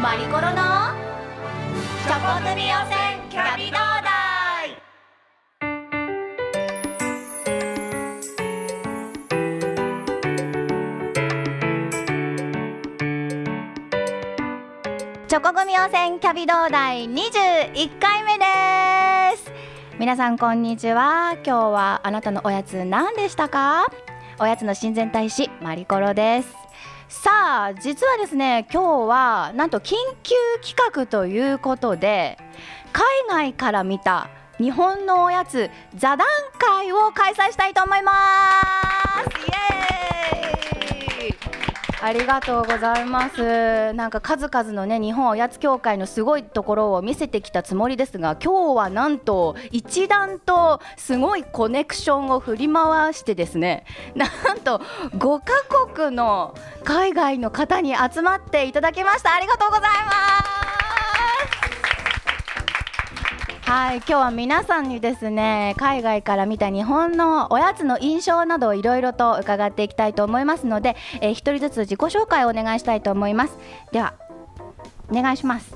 マリコロのチョコ組予選キャビどチョコ組温泉キャビ同大21回目です。皆さんこんにちは。今日はあなたのおやつ何でしたか？おやつの親善大使マリコロです。さあ実はですね今日はなんと緊急企画ということで海外から見た日本のおやつ座談会を開催したいと思います。イエーイ。ありがとうございます。なんか数々のね日本おやつ協会のすごいところを見せてきたつもりですが、今日はなんと一段とすごいコネクションを振り回してですね、なんと5カ国の海外の方に集まっていただきました。ありがとうございます。はい、今日は皆さんにですね海外から見た日本のおやつの印象などをいろいろと伺っていきたいと思いますので、えー、一人ずつ自己紹介をお願いしたいと思いますではお願いします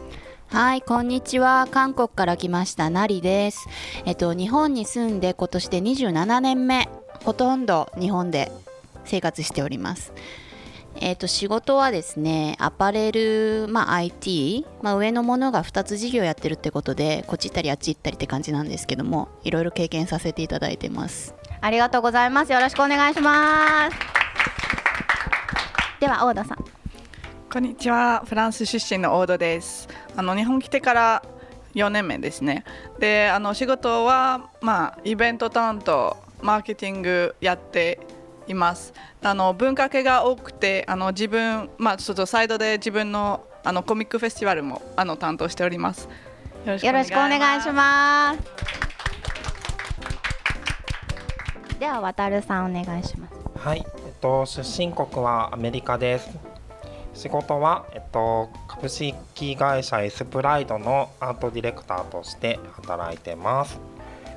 はい、こんにちは。韓国から来ましたナリです。えっと日本に住んで今年で27年目、ほとんど日本で生活しております。えっと仕事はですね、アパレル、まあ IT、まあ上のものが2つ事業やってるってことで、こっち行ったりあっち行ったりって感じなんですけども、いろいろ経験させていただいてます。ありがとうございますよろしくお願いしますでは大田さんこんにちは、フランス出身のオードです。あの日本来てから4年目ですね。で、あの仕事はまあイベント担当、マーケティングやっています。あの文化系が多くて、あの自分まあちょっとサイドで自分のあのコミックフェスティバルもあの担当しております。よろしくお願いしますでは渡るさんお願いしますはい、えっと、出身国はアメリカです。仕事は、えっと、株式会社エスプライドのアートディレクターとして働いてます。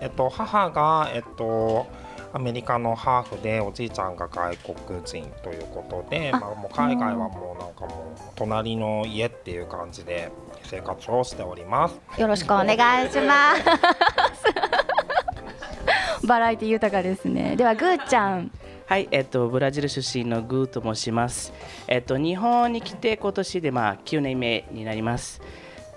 えっと、母が、えっと、アメリカのハーフでおじいちゃんが外国人ということで、あまあ、もう海外はもうなんかもう隣の家っていう感じで生活をしております。よろしくお願いします。バラエティ豊かですね。ではグーちゃん。はい、えっと、ブラジル出身のグーと申します。えっと、日本に来て今年でまあ9年目になります。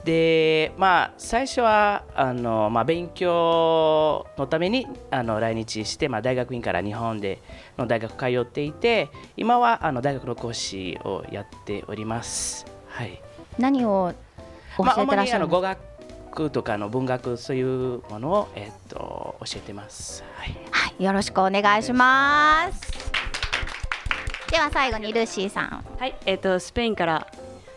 で、まあ、最初はあの、まあ、勉強のためにあの来日して、まあ、大学院から日本での大学通っていて、今はあの大学の講師をやっております。はい。何を教まあ、えてらっしゃるんですか？学とかの文学そういうものを、えっと、教えてます。はい。はい、よろしくお願いします。では最後にルーシーさん。はい、えっ、とスペインから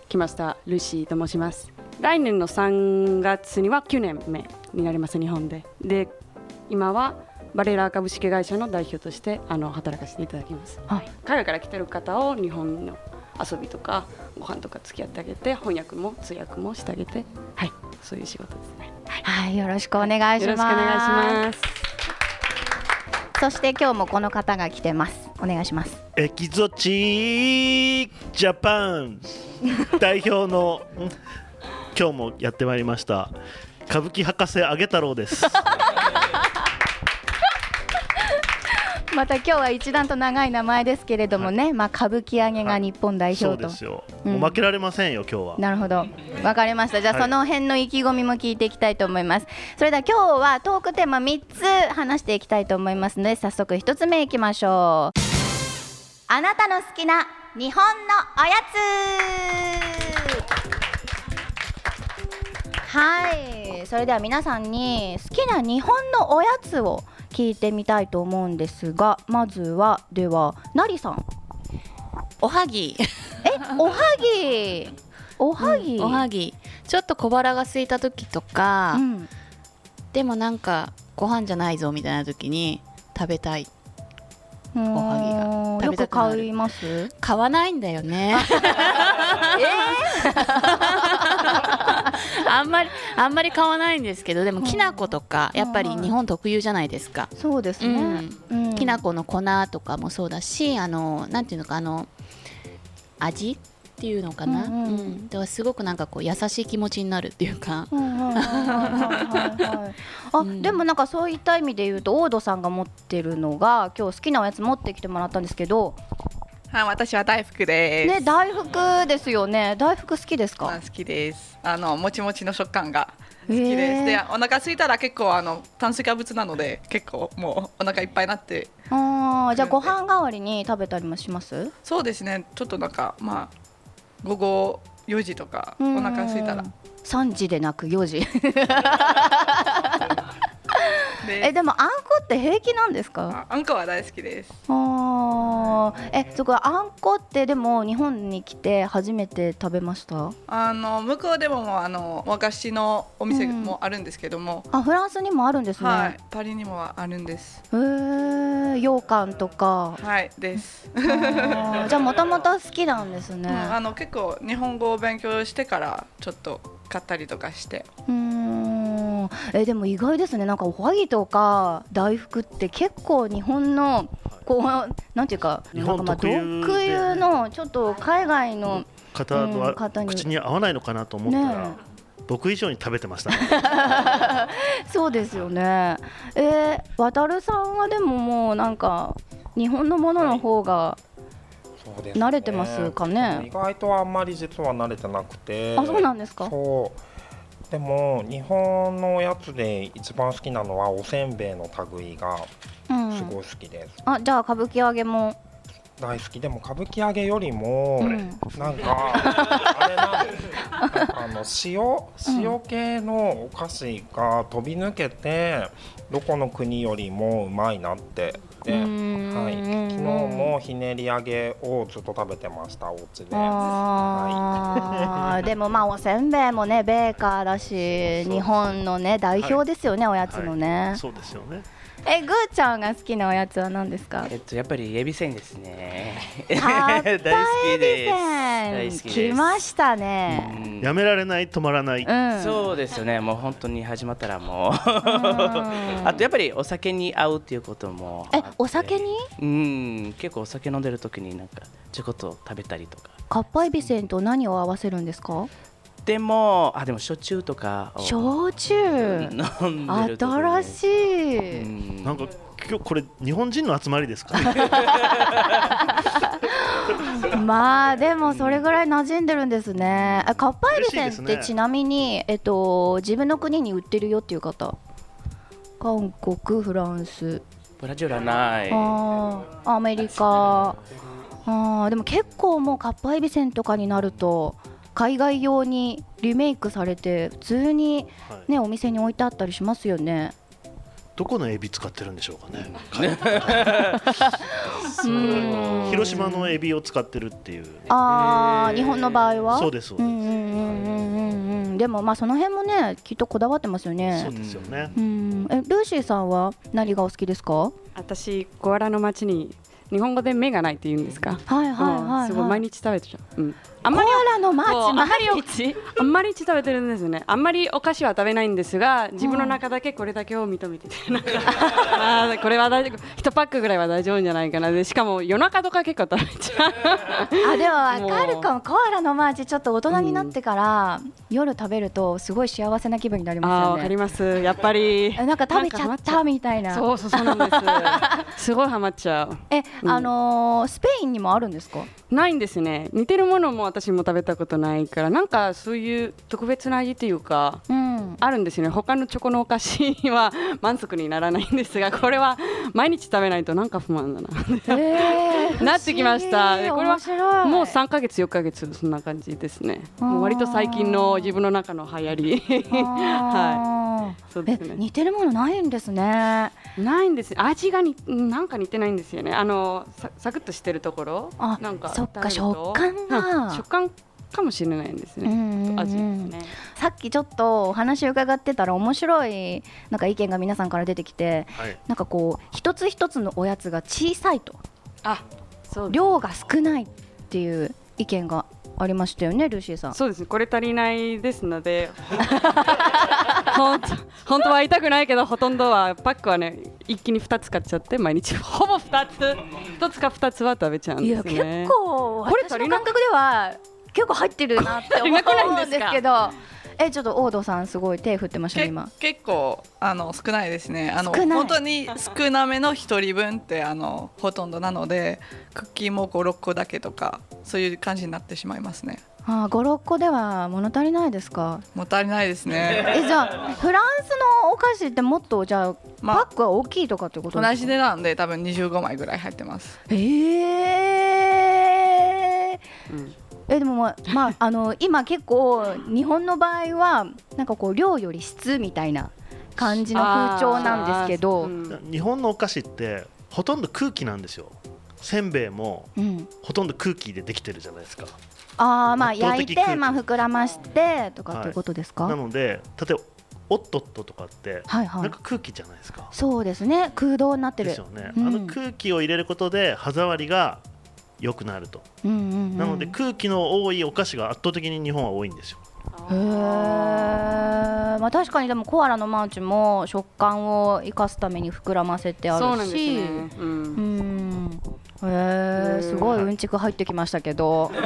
来ましたルーシーと申します。来年の3月には9年目になります日本で。で、今はバレラ株式会社の代表としてあの働かせていただきます。はい海外から来てる方を日本の遊びとかご飯とか付き合ってあげて翻訳も通訳もしてあげて、はい、そういう仕事ですね。はい、はい、よろしくお願いします。よろしくお願いします。そして今日もこの方が来てます。お願いします。エキゾチックジャパン代表のん今日もやってまいりました歌舞伎博士あげ太郎です また今日は一段と長い名前ですけれどもね、まあ歌舞伎揚げが日本代そ表と。うですよ、うんもう負けられませんよ今日はなるほど。わかりました。じゃあ、はいその辺の意気込みも聞いていきたいと思います。それでは今日はトークテーマ3つ話していきたいと思いますので、早速1つ目いきましょう。あなたの好きな日本のおやつはい。それでは皆さんに好きな日本のおやつを聞いてみたいと思うんですが、まずは、では、なりさん。おはぎ、え、おはぎ？おはぎ？おはぎ、ちょっと小腹が空いた時とか、うん。でもなんかご飯じゃないぞみたいな時に食べたいおはぎがよく買います？買わないんだよね あんまりあんまり買わないんですけどでもきな粉とかやっぱり日本特有じゃないですか、そうですね、うん。きな粉の粉とかもそうだしあのなんていうのかあの味っていうのかな、うんうんうん。だからすごくなんかこう優しい気持ちになるっていうか、あ、うん。でもなんかそういった意味で言うとオードさんが持ってるのが今日好きなおやつ持ってきてもらったんですけどはい、私は大福です。ね大福ですよね大福好きですか？あ好きです。あのもちもちの食感が好きです。で、お腹空いたら結構あの炭水化物なので結構もうお腹いっぱいになって、あーじゃあご飯代わりに食べたりもします？そうですね。ちょっとなんかまあ午後4時とかお腹空いたら。3時でなく4時 でえでもあんこって平気なんですか？ああんこは大好きです。あー。えそこあんこってでも日本に来て初めて食べました？あの向こうでもあの和菓子のお店もあるんですけども、あフランスにもあるんですね、はい、パリにもあるんです。へー。羊羹とか。はい、です。じゃあもともと好きなんですね、うんあの結構日本語を勉強してからちょっと買ったりとかして。うーん。えでも意外ですね。なんかおはぎとか大福って結構日本のこうなんていうか日本なんかまあ特有のちょっと海外の方うんは方に。口に合わないのかなと思ったら、ね僕以上に食べてました。ね そうですよね。えー、渡るさんはでももうなんか日本のものの方が、慣れてますかね？意外とあんまり実は慣れてなくて。あそうなんですか？そう。でも日本のやつで一番好きなのはおせんべいの類がうん。すごい好きです、あじゃあ歌舞伎揚げも。大好き。でも歌舞伎揚げよりも、うん。なんかあれなんあの塩塩系のお菓子が飛び抜けてどこの国よりもうまいなってで、うーんはい、昨日もひねり揚げをずっと食べてましたお家で。あー。でもまあおせんべいもねベーカーだし日本のね代表ですよね、おやつのね、そうですよね えぐーちゃんが好きなおやつは何ですか？えっとやっぱりエビせんですね。大好ぱきです。大エビ好きです。せん来ましたねうんやめられない止まらない、うんそうですよね。もう本当に始まったらもう。ん あとやっぱりお酒に合うっていうこともあえ。お酒に？うん結構お酒飲んでる時になんかちょこっと食べたりとか。かっぱえびせんと何を合わせるんですか？でもあでも焼酎とかを。焼酎？飲んでる時に。新しい、うんなんか今日これ日本人の集まりですか？まあでもそれぐらい馴染んでるんですね。あかっぱえびせんってちなみに、えっと、自分の国に売ってるよっていう方？韓国フランス。ブラジルはない。あーアメリカ。あーでも結構もうかっぱえびせんとかになると海外用にリメイクされて普通に、はい。ね、お店に置いてあったりしますよね。どこのエビ使ってるんでしょうかね。うん。広島のエビを使ってるっていう。あー日本の場合は？そうですそうです、うんうんうんでもまあその辺もねきっとこだわってますよね。そうですよね、うん。えルーシーさんは何がお好きですか？私コアラのマーチに日本語で目がないって言うんですか、はいはいはい、はい、すごい毎日食べてる、うん、あコんまりアラのマーチそうあんまり毎日あんまり食べてるんですねあんまりお菓子は食べないんですが自分の中だけこれだけを認めてて、なんかあーこれは大丈夫1パックぐらいは大丈夫じゃないかな。でしかも夜中とか結構食べちゃう。あでもわかるかもコアラのマーチちょっと大人になってから、夜食べるとすごい幸せな気分になりあますよね。ーわかります。やっぱり。えなんか食べちゃったみたいな。そうそうそうなんです。すごいハマっちゃう。え、うんあのースペインにもあるんですか？ないんですね。似てるものも私も食べたことないからなんかそういう特別な味っていうかうん。あるんですよね。他のチョコのお菓子は 満足にならないんですがこれは毎日食べないとなんか不満だなえー なってきました。これはもう3ヶ月4ヶ月そんな感じですね。もう割と最近の自分の中の流行り。は はい。そうですね。え似てるものないんですねないんです。味がになんか似てないんですよね。あのさサクッとしてるところ。あなんかそっか食感が。うん。食感かもしれないんですね、うんうんうん。味ですね。さっきちょっとお話伺ってたら面白いなんか意見が皆さんから出てきてはい。なんかこう一つ一つのおやつが小さいと。あそう量が少ないっていう意見がありましたよねルーシーさん。そうですねこれ足りないですので。本当本当は痛くないけどほとんどはパックはね一気に2つ買っちゃって毎日。ほぼ2つ。1つか2つは食べちゃうんいやですね。結構これ私の感覚では結構入ってるなって思うんんですけどえちょっと大戸さんすごい手振ってましたねけ今。結構あの少ないですね。あの少ない。本当に少なめの一人分ってあのほとんどなのでクッキーも56個だけとかそういう感じになってしまいますね。あ56個では物足りないですか？もう足りないですね。えじゃあフランスのお菓子ってもっとじゃあまあパックが大きいとかってことですか？同じ値段で多分25枚ぐらい入ってます。えー。うんえでもまあ、まあ、あの今結構日本の場合はなんかこう量より質みたいな感じの風潮なんですけど、うん日本のお菓子ってほとんど空気なんですよ。せんべいもうん、ほとんど空気でできてるじゃないですか。ああまあ焼いてまあ膨らましてとかっていうことですか、なので例えばおっとっととかってはいはい。なんか空気じゃないですか。そうですね。空洞になってる。ですよね、うん。あの空気を入れることで歯触りが良くなると、うんうんうん、なので空気の多いお菓子が圧倒的に日本は多いんですよ。へえまあ確かにでもコアラのマーチも食感を生かすために膨らませてあるし。ね、う、うん。ん。へえすごいうんちく入ってきましたけど。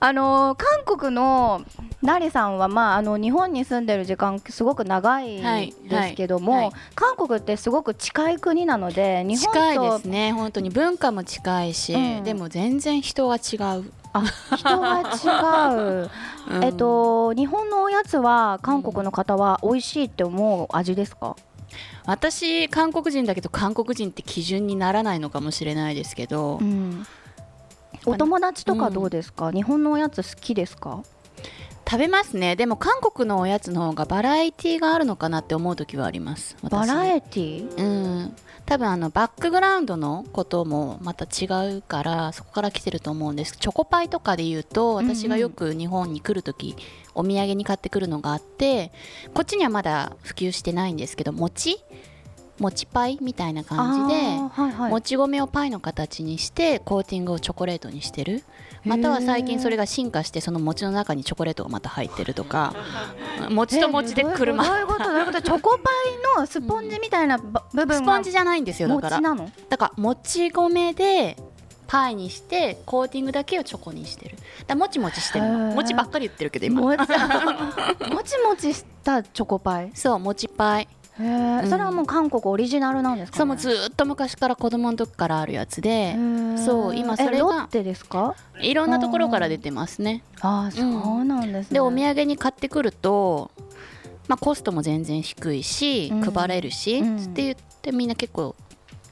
あの韓国のナリさんは、まあ、あの日本に住んでる時間すごく長いはいですけども、はいはい。韓国ってすごく近い国なので日本と近いですね。本当に文化も近いし、うん。でも全然人は違う、あ人が違う、うん。えっと日本のおやつは韓国の方は美味しいって思う味ですか、私韓国人だけど韓国人って基準にならないのかもしれないですけど、うん。お友達とかどうですか、日本のおやつ好きですか？食べますね。でも韓国のおやつの方がバラエティーがあるのかなって思う時はあります。私。バラエティ？ーうん。多分あのバックグラウンドのこともまた違うからそこから来てると思うんです。チョコパイとかで言うとうんうん私がよく日本に来る時、お土産に買ってくるのがあってこっちにはまだ普及してないんですけど餅餅パイみたいな感じで、はいはい、もち米をパイの形にしてコーティングをチョコレートにしてる。または最近それが進化してその餅の中にチョコレートがまた入ってるとか。餅と餅で車。えどういうこと？どういうこと？チョコパイのスポンジみたいなば部分がスポンジじゃないんですよだから。餅なの？だからもち米でパイにしてコーティングだけをチョコにしてる。だもちもちしてるの。もちばっかり言ってるけど今。もちもちもちしたチョコパイ？そうもちパイそれはもう韓国オリジナルなんですか、ね、そうずーっと昔から子供の時からあるやつでそう今それがいろんなところから出てますね。ああそうなんですね、でお土産に買ってくると、まあ、コストも全然低いし、うん。配れるし、うん。つって言ってみんな結構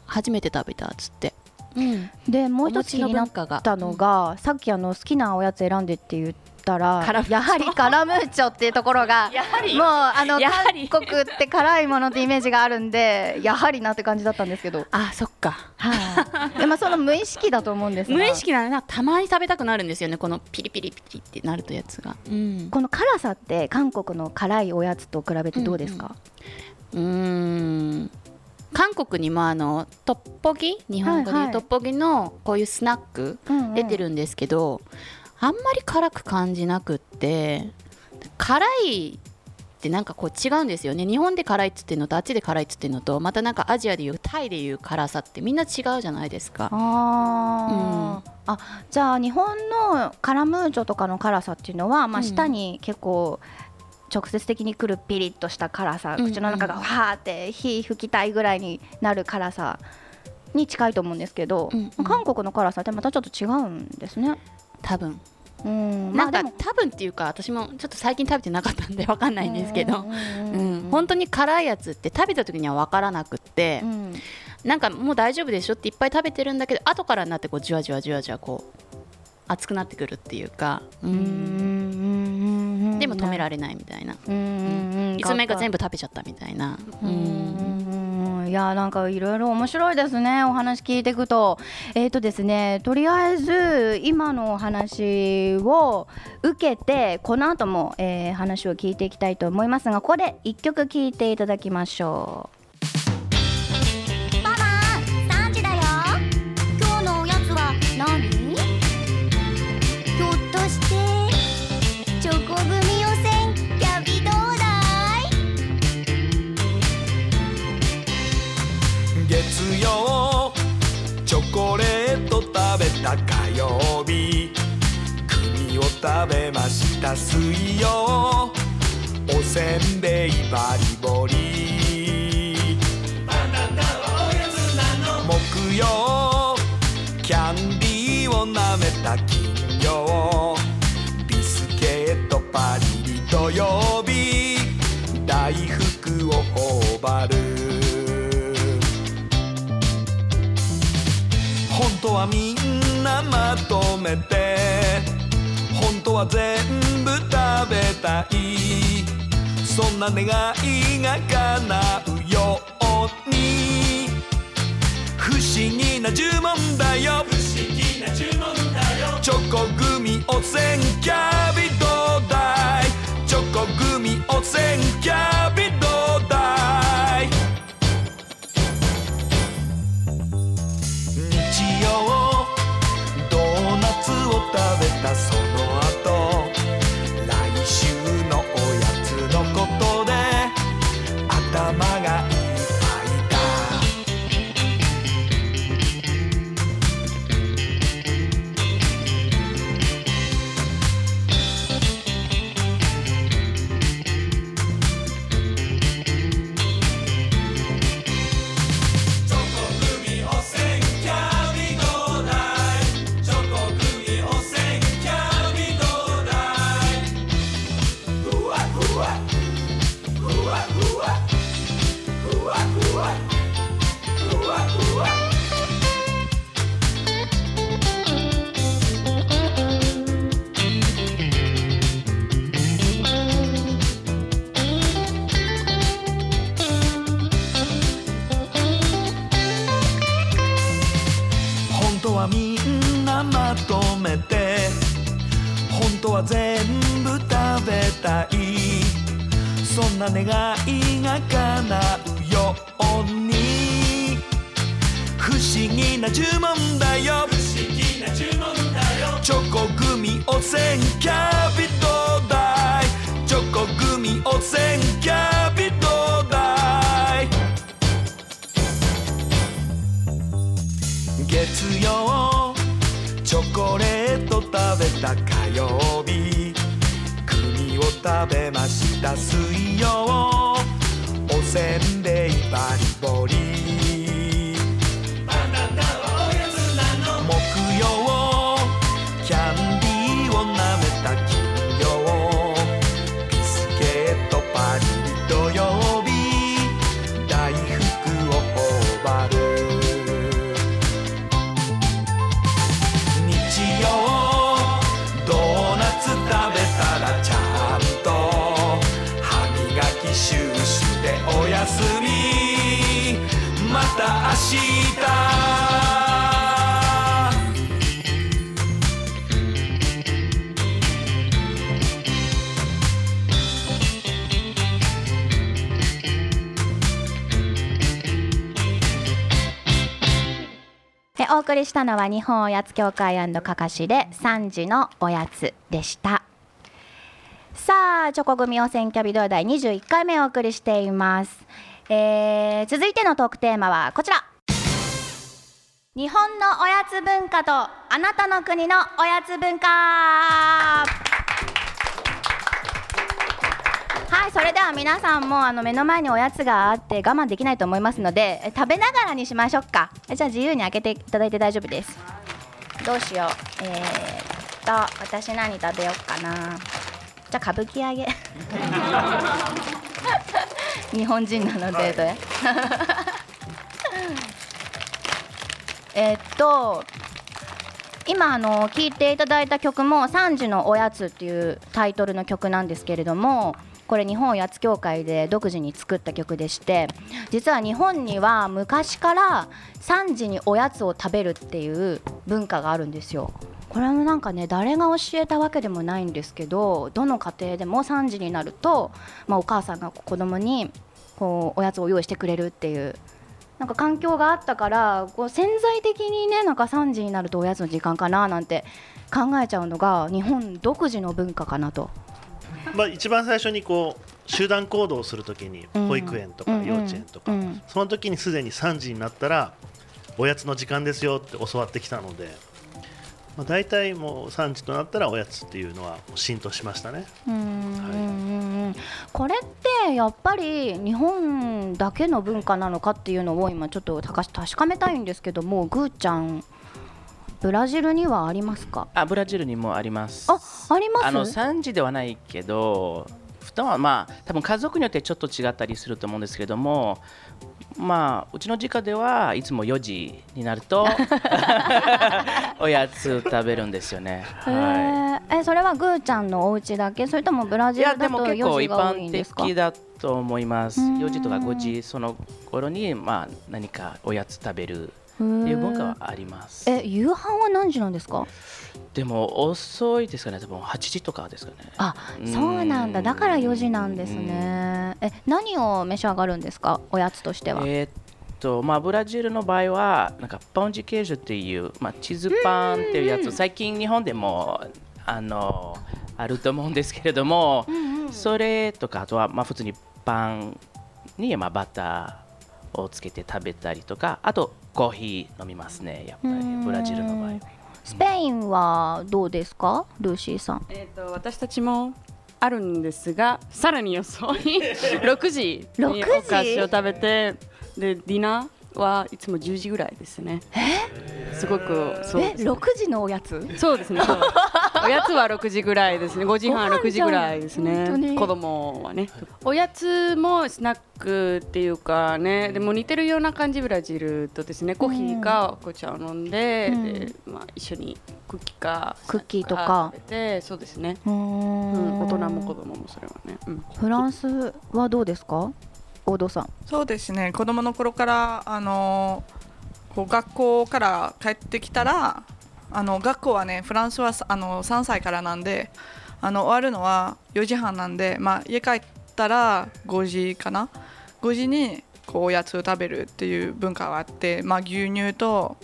初めて食べたっつって、うん、でもう一つ気になったのが、さっきあの好きなおやつ選んでって言ったらやはりカラムーチョっていうところがやはり。もうあの韓国って辛いものってイメージがあるんでやはりなって感じだったんですけど。あそっか。はい、でまあその無意識だと思うんですが。無意識ならなたまに食べたくなるんですよねこのピリピリピリってなるとやつが。うん。この辛さって韓国の辛いおやつと比べてどうですか、うーん。韓国にもあのトッポギ？日本語ではいうトッポギのこういうスナックうんうん。出てるんですけど、あんまり辛く感じなくって辛いってなんかこう違うんですよね。日本で辛いっつってるのとあっちで辛いっつってるのとまたなんかアジアでいうタイでいう辛さってみんな違うじゃないですか。あー、あじゃあ日本のカラムーチョとかの辛さっていうのは、まあ、うん。舌に結構直接的にくるピリッとした辛さ、うんうん。口の中がわーって火吹きたいぐらいになる辛さに近いと思うんですけど、うんうん。韓国の辛さってまたちょっと違うんですね。多分。うん、なんかでも。多分っていうか私もちょっと最近食べてなかったんでわかんないんですけど。うん本当に辛いやつって食べた時には分からなくって、うん。なんかもう大丈夫でしょっていっぱい食べてるんだけど後からになってこうじわじわじわじわこう熱くなってくるっていうか、ううんでも止められないみたいな、うんいつ目か全部食べちゃったみたいな、ううんんいやなんかいろいろ面白いですねお話聞いていくと。えっ、とですねとりあえず今のお話を受けてこの後も、えー話を聞いていきたいと思いますがここで一曲聞いていただきましょう。食べました。水曜。おせんべいバリボリ。木曜。キャンディーを舐めた金曜ビスケットパリリ土曜日大福を頬張る。本当はみんなまとめて。本当は全部食べたい。そんな願いが叶うように。不思議な呪文だよ。不思議な呪文だよ。チョコグミ汚染キャビどうだいチョコグミ汚染キャビどうだい日曜ドーナツを食べたは全部食べたい。そんな願いが叶うように。不思議な呪文だよ。不思議な呪文だよ。チョコグミ汚染キャビどうだいチョコグミ汚染キャビ食べました。水曜おせんべいバリボリしたのは日本おやつ協会かかしで3時のおやつでした。さあチョコ組汚染キャビド第21回目お送りしています、えー続いてのトークテーマはこちら。日本のおやつ文化とあなたの国のおやつ文化。いそれでは皆さんもあの目の前におやつがあって我慢できないと思いますので食べながらにしましょうか。じゃあ自由に開けていただいて大丈夫です。どうしよう。えー、っと私何食べようかな。じゃあ歌舞伎揚げ。日本人なのでどれえっと今あの聴いていただいた曲も「3時のおやつ」っていうタイトルの曲なんですけれどもこれ日本おやつ協会で独自に作った曲でして実は日本には昔から3時におやつを食べるっていう文化があるんですよ。これもなんかね誰が教えたわけでもないんですけどどの家庭でも3時になると、まあ、お母さんが子供にこうおやつを用意してくれるっていうなんか環境があったからこう潜在的にねなんか3時になるとおやつの時間かななんて考えちゃうのが日本独自の文化かなと。まあ、一番最初にこう集団行動をするときにうん。保育園とか幼稚園とか、うん。その時にすでに3時になったらおやつの時間ですよって教わってきたのでまあ、大体もう産地となったらおやつっていうのは浸透しましたね。うんうんうんこれってやっぱり日本だけの文化なのかっていうのを今ちょっと確かめたいんですけどもぐーちゃんブラジルにはありますか？あブラジルにもあります。ああります？あの3時ではないけど普段はまあ多分家族によってちょっと違ったりすると思うんですけれどもまあうちの実家ではいつも4時になると おやつ食べるんですよね。へはーえそれはぐーちゃんのお家だけ？それともブラい、いやジルだとでも結構4時一が多いん般ですか？的だと思います。うん4時とか5時その頃にまあ何かおやつ食べるっっていう文化はあります。え夕飯は何時なんですか？でも遅いですかね。多分8時とかですかね。あそうなんだ。だから4時なんですね。え何を召し上がるんですか？おやつとしては。えーっとまあ、ブラジルの場合はなんかパンジケージュっていう、まあ、チーズパンっていうやつ。最近日本でもあのあると思うんですけれども、それとかあとはまあ普通にパンにまあバターをつけて食べたりとかあとコーヒー飲みますねやっぱりブラジルの場合。スペインはどうですか？ルーシーさん。えー、と私たちもあるんですがさらに遅い。6時に6時？お菓子を食べてでディナーはいつも10時ぐらいですね。すごくそうえですね。6時のおやつ？そうですねおやつは6時ぐらいですね。5時半ご飯じゃん6時ぐらいですね。子供はね。おやつもスナックっていうかね。でも似てるような感じブラジルとですね。コーヒーか紅茶を飲んで,、うん。でまあ、一緒にクッキーかクッキーとか。食べてそうですね。うん、ん大人も子供もそれはね、うん、フランスはどうですか？大戸さん。そうですね。子供の頃からあのこう学校から帰ってきたらあの学校はねフランスはあの3歳からなんであの終わるのは4時半なんで、まあ、家帰ったら5時かな？5時にこうおやつを食べるっていう文化があって、まあ、牛乳と、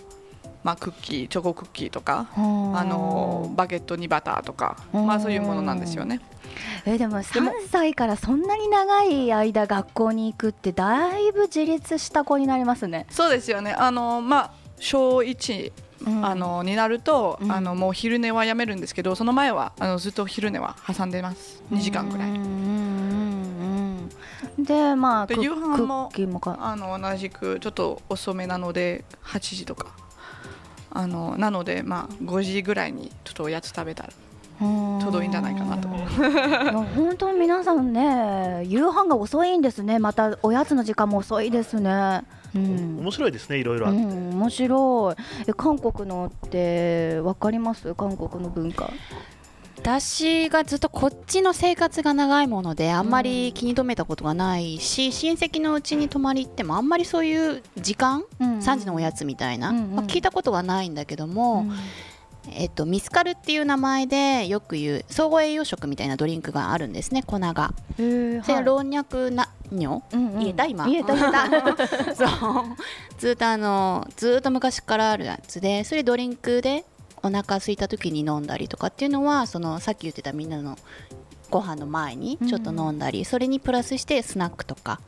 まあ、クッキーチョコクッキーとかあのバゲットにバターとか、まあ、そういうものなんですよね。えでも3歳からそんなに長い間学校に行くってだいぶ自立した子になりますね。そうですよねあの、まあ、小1うんあのになると、うん。あのもう昼寝はやめるんですけどその前はあのずっと昼寝は挟んでます。2時間ぐらい。でまあクで夕飯もあの同じくちょっと遅めなので8時とか。あのなのでまあ5時ぐらいにちょっとおやつ食べたらちょうどいいんじゃないかなと。本当に皆さんね夕飯が遅いんですね。またおやつの時間も遅いですねうん。面白いですねいろいろあって、うん、面白い。え韓国のってわかります？韓国の文化。私がずっとこっちの生活が長いものであんまり気に留めたことがないし、親戚のうちに泊まり行ってもあんまりそういう時間、3時のおやつみたいな、うんうん。まあ聞いたことがないんだけども、えっと、ミスカルっていう名前でよく言う総合栄養食みたいなドリンクがあるんですね粉が。へーはい。老若男女、うんうん。言えた今？言えた そう。ずっとあのずっと昔からあるやつでそれドリンクでお腹空いた時に飲んだりとかっていうのはそのさっき言ってたみんなのご飯の前にちょっと飲んだり、それにプラスしてスナックとか、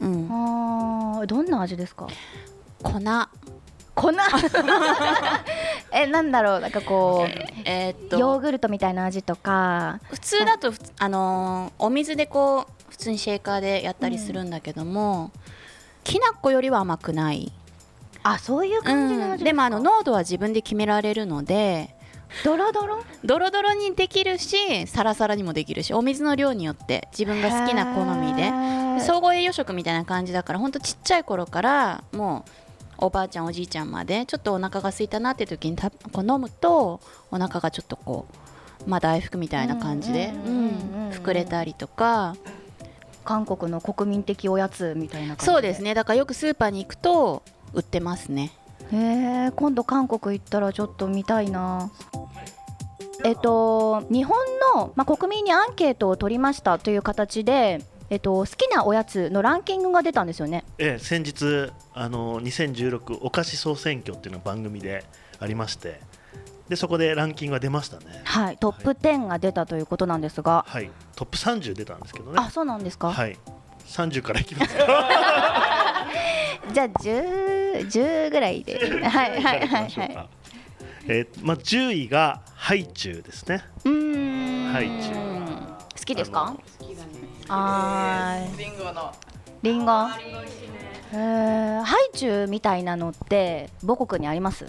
うん、あーどんな味ですか？粉粉。えなんだろう？なんかこうえーっと。ヨーグルトみたいな味とか。普通だとあのーお水でこう普通にシェーカーでやったりするんだけども、きな粉よりは甘くない、あそういう感じの味うん。でもあの濃度は自分で決められるのでドロドロ？ドロドロにできるしサラサラにもできるしお水の量によって自分が好きな好みで。で総合栄養食みたいな感じだからほんとちっちゃい頃からもうおばあちゃんおじいちゃんまでちょっとお腹が空いたなって時にたこう飲むとお腹がちょっとこうまあ大福みたいな感じで膨れたりとか韓国の国民的おやつみたいな感じそうですね。だからよくスーパーに行くと売ってますね。へえ今度韓国行ったらちょっと見たいな。えっと日本の、まあ、国民にアンケートを取りましたという形でえっと、好きなおやつのランキングが出たんですよね。ええ先日あの2016お菓子総選挙っていうのが番組でありましてでそこでランキングが出ましたね。はい、トップ10が出たということなんですが、はい。トップ30出たんですけどね。あ、そうなんですか？はい。30からいきます。か じゃあ10、10ぐらいで。はいはいはいはい。えーまあ、10位がハイチュウですね。うーん。ハイチュ好きですか？あーリンゴ。のリンゴへーハイチュウみたいなのって母国にあります？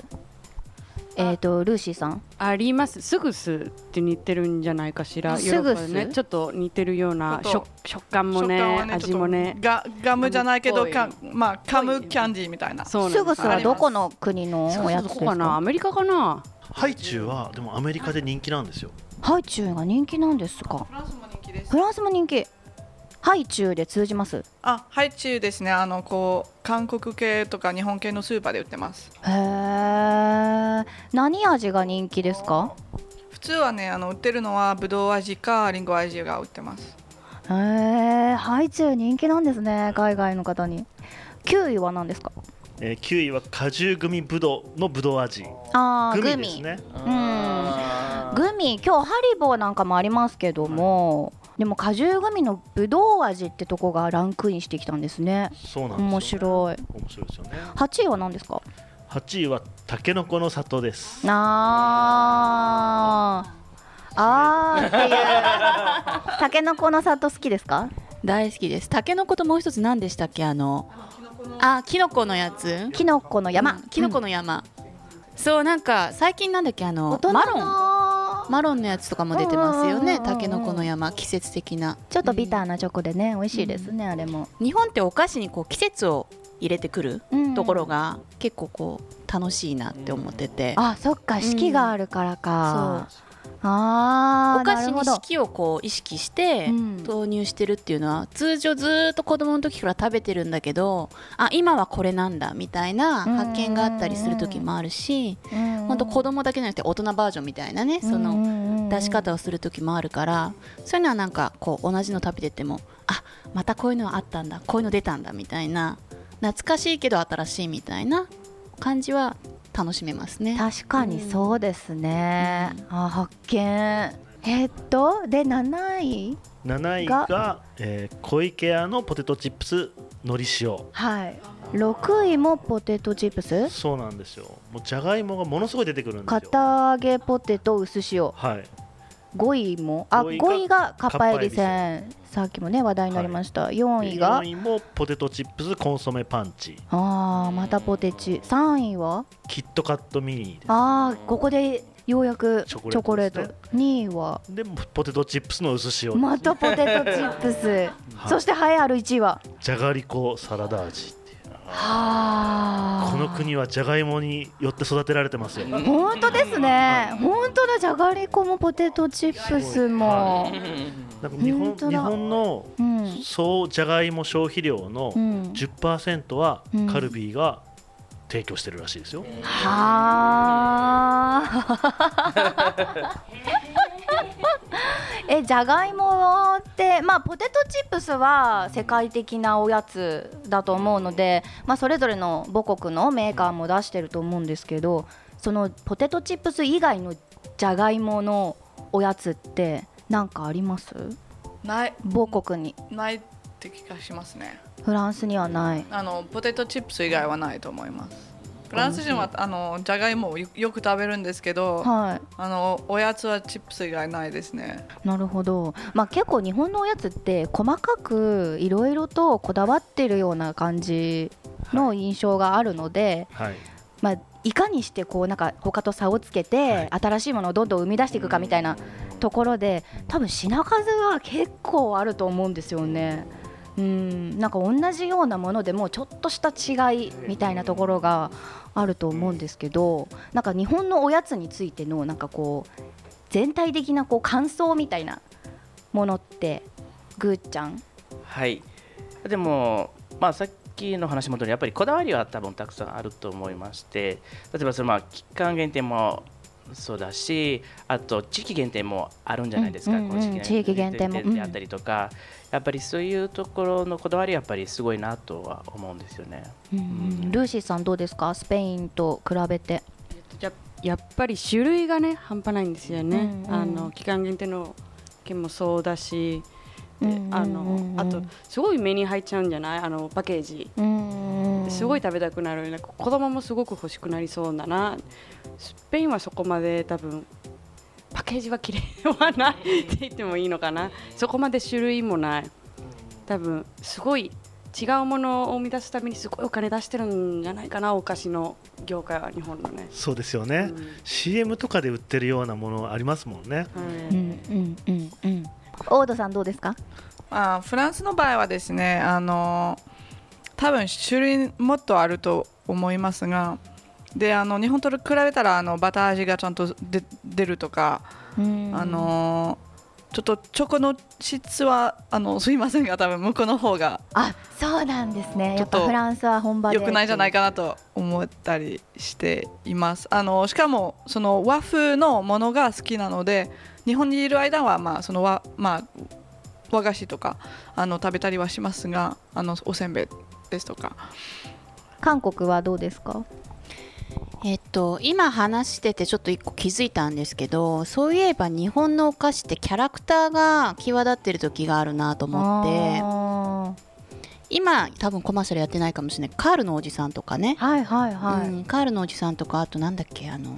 えっ、とルーシーさん。あります。すぐすって似てるんじゃないかしら。すぐすねちょっと似てるような食食感もねね味もね。ガガムじゃないけどかまあカムキャンディーみたいな。そうなんす。ぐすはどこの国のおやつどですこか？なアかメリカかな？ハイチュウはでもアメリカで人気なんですよ。ハイチュウが人気なんですか？フランスも人気です。フランスも人気ハイチュウで通じます。あハイチュウですね。あのこう韓国系とか日本系のスーパーで売ってます。へえ何味が人気ですか？普通はねあの売ってるのはブドウ味かリンゴ味が売ってます。へえハイチュウ人気なんですね海外の方に。9位は何ですか？えー9位は果汁グミぶどうのぶどう味。あーグミですね。うん。グミ。今日ハリボーなんかもありますけども、でも果汁グミのぶどう味ってとこがランクインしてきたんですね。そうなんですよ、ね、面白い。面白いですよね。8位は何ですか？8位はたけのこの里です。あー。あー。っていう。たけのこの里好きですか？大好きです。たけのこともう一つ何でしたっけ？あのあきのこのやつ。きのこの山、うんきのこの山、そうなんか最近なんだっけ？あのマロンマロンのやつとかも出てますようんうんうんうん。ねたけのこの山。季節的な。ちょっとビターなチョコでね美味しいですね、あれも、日本ってお菓子にこう季節を入れてくるうん。ところが結構こう楽しいなって思ってて、あそっか四季があるからか、あーお菓子に四季をこう意識してうん。投入してるっていうのは通常ずーっと子供の時から食べてるんだけどあ今はこれなんだみたいな発見があったりする時もあるし本当子供だけじゃなくて大人バージョンみたいなねその出し方をする時もあるからそういうのはなんかこう同じの食べててもあまたこういうのあったんだこういうの出たんだみたいな懐かしいけど新しいみたいな感じは楽しめますね。確かにそうですね、あ発見。えっとで7位？7位がが、えー、小池屋のポテトチップスのり塩。はい。6位もポテトチップス？そうなんですよ。もうじゃがいもがものすごい出てくるんですよ。片揚げポテト薄塩。はい。5位も？あ5 5位位がカッパエビせんさっきもね話題になりました、4で位が？4位もポテトチップスコンソメパンチ。あーまたポテチ。3位は？キットカットミニあーここでようやくチチョコレートョコレート。です2位は？でポテトチップスの薄塩またポテトチップス。そして栄えある1位は？じゃがりこサラダ味はあこの国はじゃがいもによって育てられてますよ。本当ですね。本当だ。じゃがりこもポテトチップスもなんか日本日本のうん。総じゃがいも消費量のうん。10%はうん。カルビーが提供してるらしいですよ、はあ。えじゃがいもってまあポテトチップスは世界的なおやつだと思うので、まあ、それぞれの母国のメーカーも出してると思うんですけどそのポテトチップス以外のじゃがいものおやつって何かあります？ない。母国に。ないって気がしますね。フランスにはない。あのポテトチップス以外はないと思います。フランス人はあのじゃがいもをよよく食べるんですけど、はい。あのおやつはチップス以外ないですね。なるほど、まあ、結構日本のおやつって細かくいろいろとこだわってるような感じの印象があるので、はいまあ、いかにしてこうなんか他と差をつけて、新しいものをどんどん生み出していくかみたいなところで多分品数は結構あると思うんですよね。うん。なんか同じようなものでもちょっとした違いみたいなところがあると思うんですけどなんか日本のおやつについてのなんかこう全体的なこう感想みたいなものってぐーちゃん？はい。でもまあさっきの話もとりやっぱりこだわりは多分たくさんあると思いまして例えばそのまあ期間限定もそうだしあと地域限定もあるんじゃないですか、うんうんうんこの地域限定も。うんであったりとか、やっぱりそういうところのこだわりはやっぱりすごいなとは思うんですよね。うんルーシーさんどうですか？スペインと比べて。ややっぱり種類がね半端ないんですよね、うんうん。あの期間限定の件もそうだしあのあとすごい目に入っちゃうんじゃない？あのパッケージ。うんすごい食べたくなるなんか子供もすごく欲しくなりそうだな。スペインはそこまで多分パッケージは綺麗ではないって言ってもいいのかな。そこまで種類もない。多分すごい違うものを生み出すためにすごいお金出してるんじゃないかなお菓子の業界は日本のね、そうですよね、うん。CM とかで売ってるようなものありますもんね。はい。うんうんうんうん大戸さんどうですか？まあ、フランスの場合はですねあの多分種類もっとあると思いますがであの日本と比べたらあのバター味がちゃんと出出るとか、うん。あのちょっとチョコの質はあのすいませんが多分向こうの方が。あそうなんですね。やっちょっとぱフランスは本場で良くないんじゃないかなと思ったりしていますあのしかもその和風のものが好きなので日本にいる間はまあその和,、まあ、和菓子とかあの食べたりはしますがあのおせんべいですとか。韓国はどうですか？えっと、今話しててちょっと一個気づいたんですけどそういえば日本のお菓子ってキャラクターが際立ってる時があるなと思ってあ今多分コマーシャルやってないかもしれない。カールのおじさんとかね、ーはいはいはい、うん、カールのおじさんとかあとなんだっけあの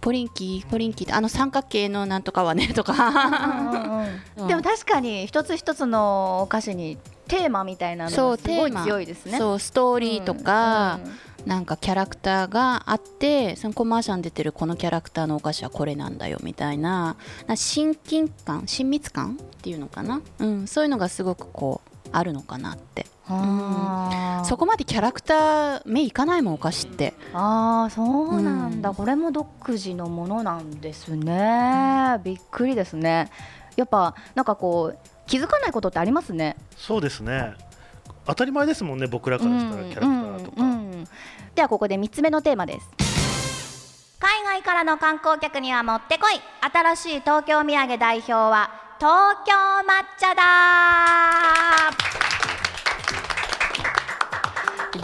ポリンキーポリンキーってあの三角形のなんとかはねとかうん でも確かに一つ一つのお菓子にテーマみたいなのそうがすごい強いですね。そうストーリーとか、うんなんかキャラクターがあってそのコマーシャルに出てるこのキャラクターのお菓子はこれなんだよみたいな。な親近感親密感っていうのかな、うん、そういうのがすごくこうあるのかなって。あー。そこまでキャラクター目いかないもんお菓子って。あーそうなんだ、うん。これも独自のものなんですね、びっくりですね。やっぱなんかこう気づかないことってありますね。そうですね。当たり前ですもんね僕らからしたらキャラクターとか、うんうんではここで3つ目のテーマです。海外からの観光客にはもってこい。新しい東京土産代表は東京抹茶だ。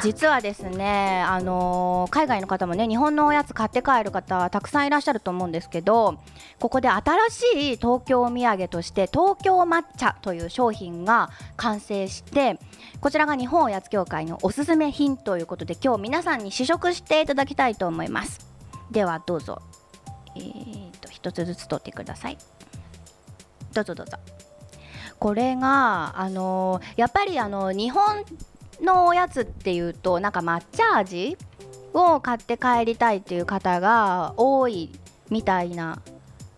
実はですね、あのー海外の方もね日本のおやつ買って帰る方たくさんいらっしゃると思うんですけどここで新しい東京お土産として東京抹茶という商品が完成してこちらが日本おやつ協会のおすすめ品ということで今日皆さんに試食していただきたいと思います。ではどうぞ。えー、と一つずつ取ってください。どうぞどうぞ。これがあのーやっぱりあの日本のおやつっていうとなんか抹茶味を買って帰りたいっていう方が多いみたいな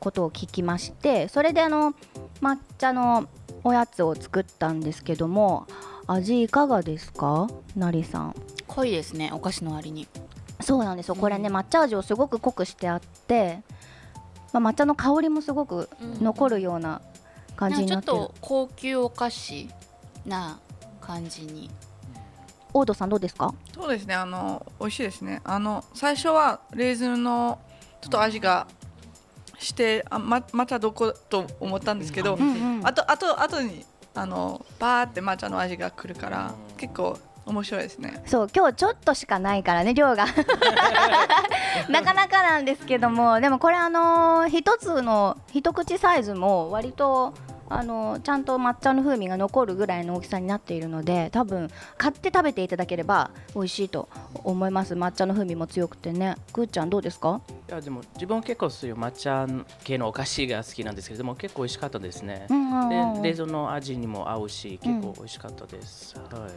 ことを聞きましてそれであの抹茶のおやつを作ったんですけども味いかがですか？なりさん。濃いですねお菓子の割に。そうなんですよ。これね抹茶味をすごく濃くしてあって、まあ、抹茶の香りもすごく残るような感じにちょっなってる、と高級お菓子な感じに。大戸さんどうですか？そうですね。あの美味しいですね。あの最初はレーズンのちょっと味がしてあままたどこと思ったんですけど、うんうんあとあとあとにあのバーって抹茶の味が来るから結構面白いですねそう今日ちょっとしかないからね量が なかなかなんですけどもでもこれあのー一つの一口サイズも割とあのーちゃんと抹茶の風味が残るぐらいの大きさになっているので多分買って食べていただければ美味しいと思います抹茶の風味も強くてねぐーちゃんどうですか？いやでも自分は結構そういう抹茶系のお菓子が好きなんですけれども結構美味しかったですね。うんうんうんうんで冷蔵の味にも合うし結構美味しかったです。はい。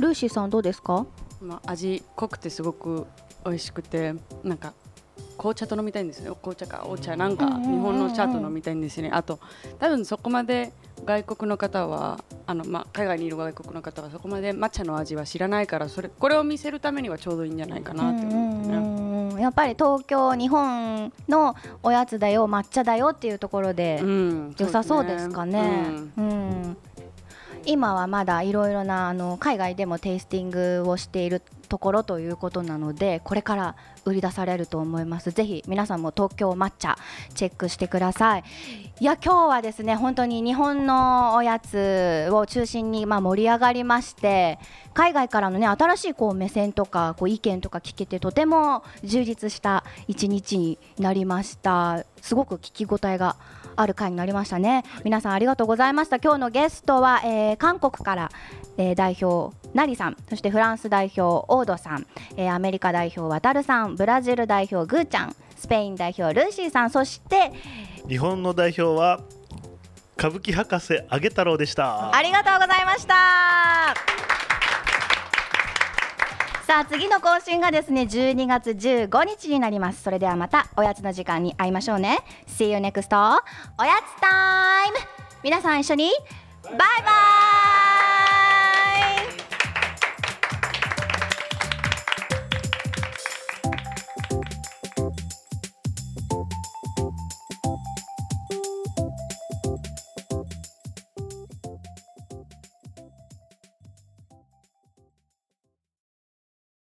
ルーシーさんどうですか？まあ、味濃くてすごく美味しくてなんか紅茶と飲みたいんですよ紅茶かお茶なんか日本の茶と飲みたいんですね。あと多分そこまで外国の方はあの、まあ、海外にいる外国の方はそこまで抹茶の味は知らないからそれこれを見せるためにはちょうどいいんじゃないかなって思ってね。やっぱり東京日本のおやつだよ抹茶だよっていうところでうん良さそうですかね。うん。うん今はまだいろいろなあの海外でもテイスティングをしているところということなのでこれから売り出されると思います。ぜひ皆さんも東京抹茶チェックしてください。いや今日はですね本当に日本のおやつを中心にまあ盛り上がりまして海外からのね新しいこう目線とかこう意見とか聞けてとても充実した一日になりました。すごく聞き応えがある回になりましたね。皆さんありがとうございました。今日のゲストは、えー韓国から、えー代表ナリさんそしてフランス代表オードさん、えーアメリカ代表ワタルさんブラジル代表グーちゃんスペイン代表ルーシーさんそして日本の代表は歌舞伎博士あげ太郎でした。ありがとうございました。さあ次の更新がですね12月15日になります。それではまたおやつの時間に会いましょうね。See you next おやつタイム。皆さん一緒に。バイバイ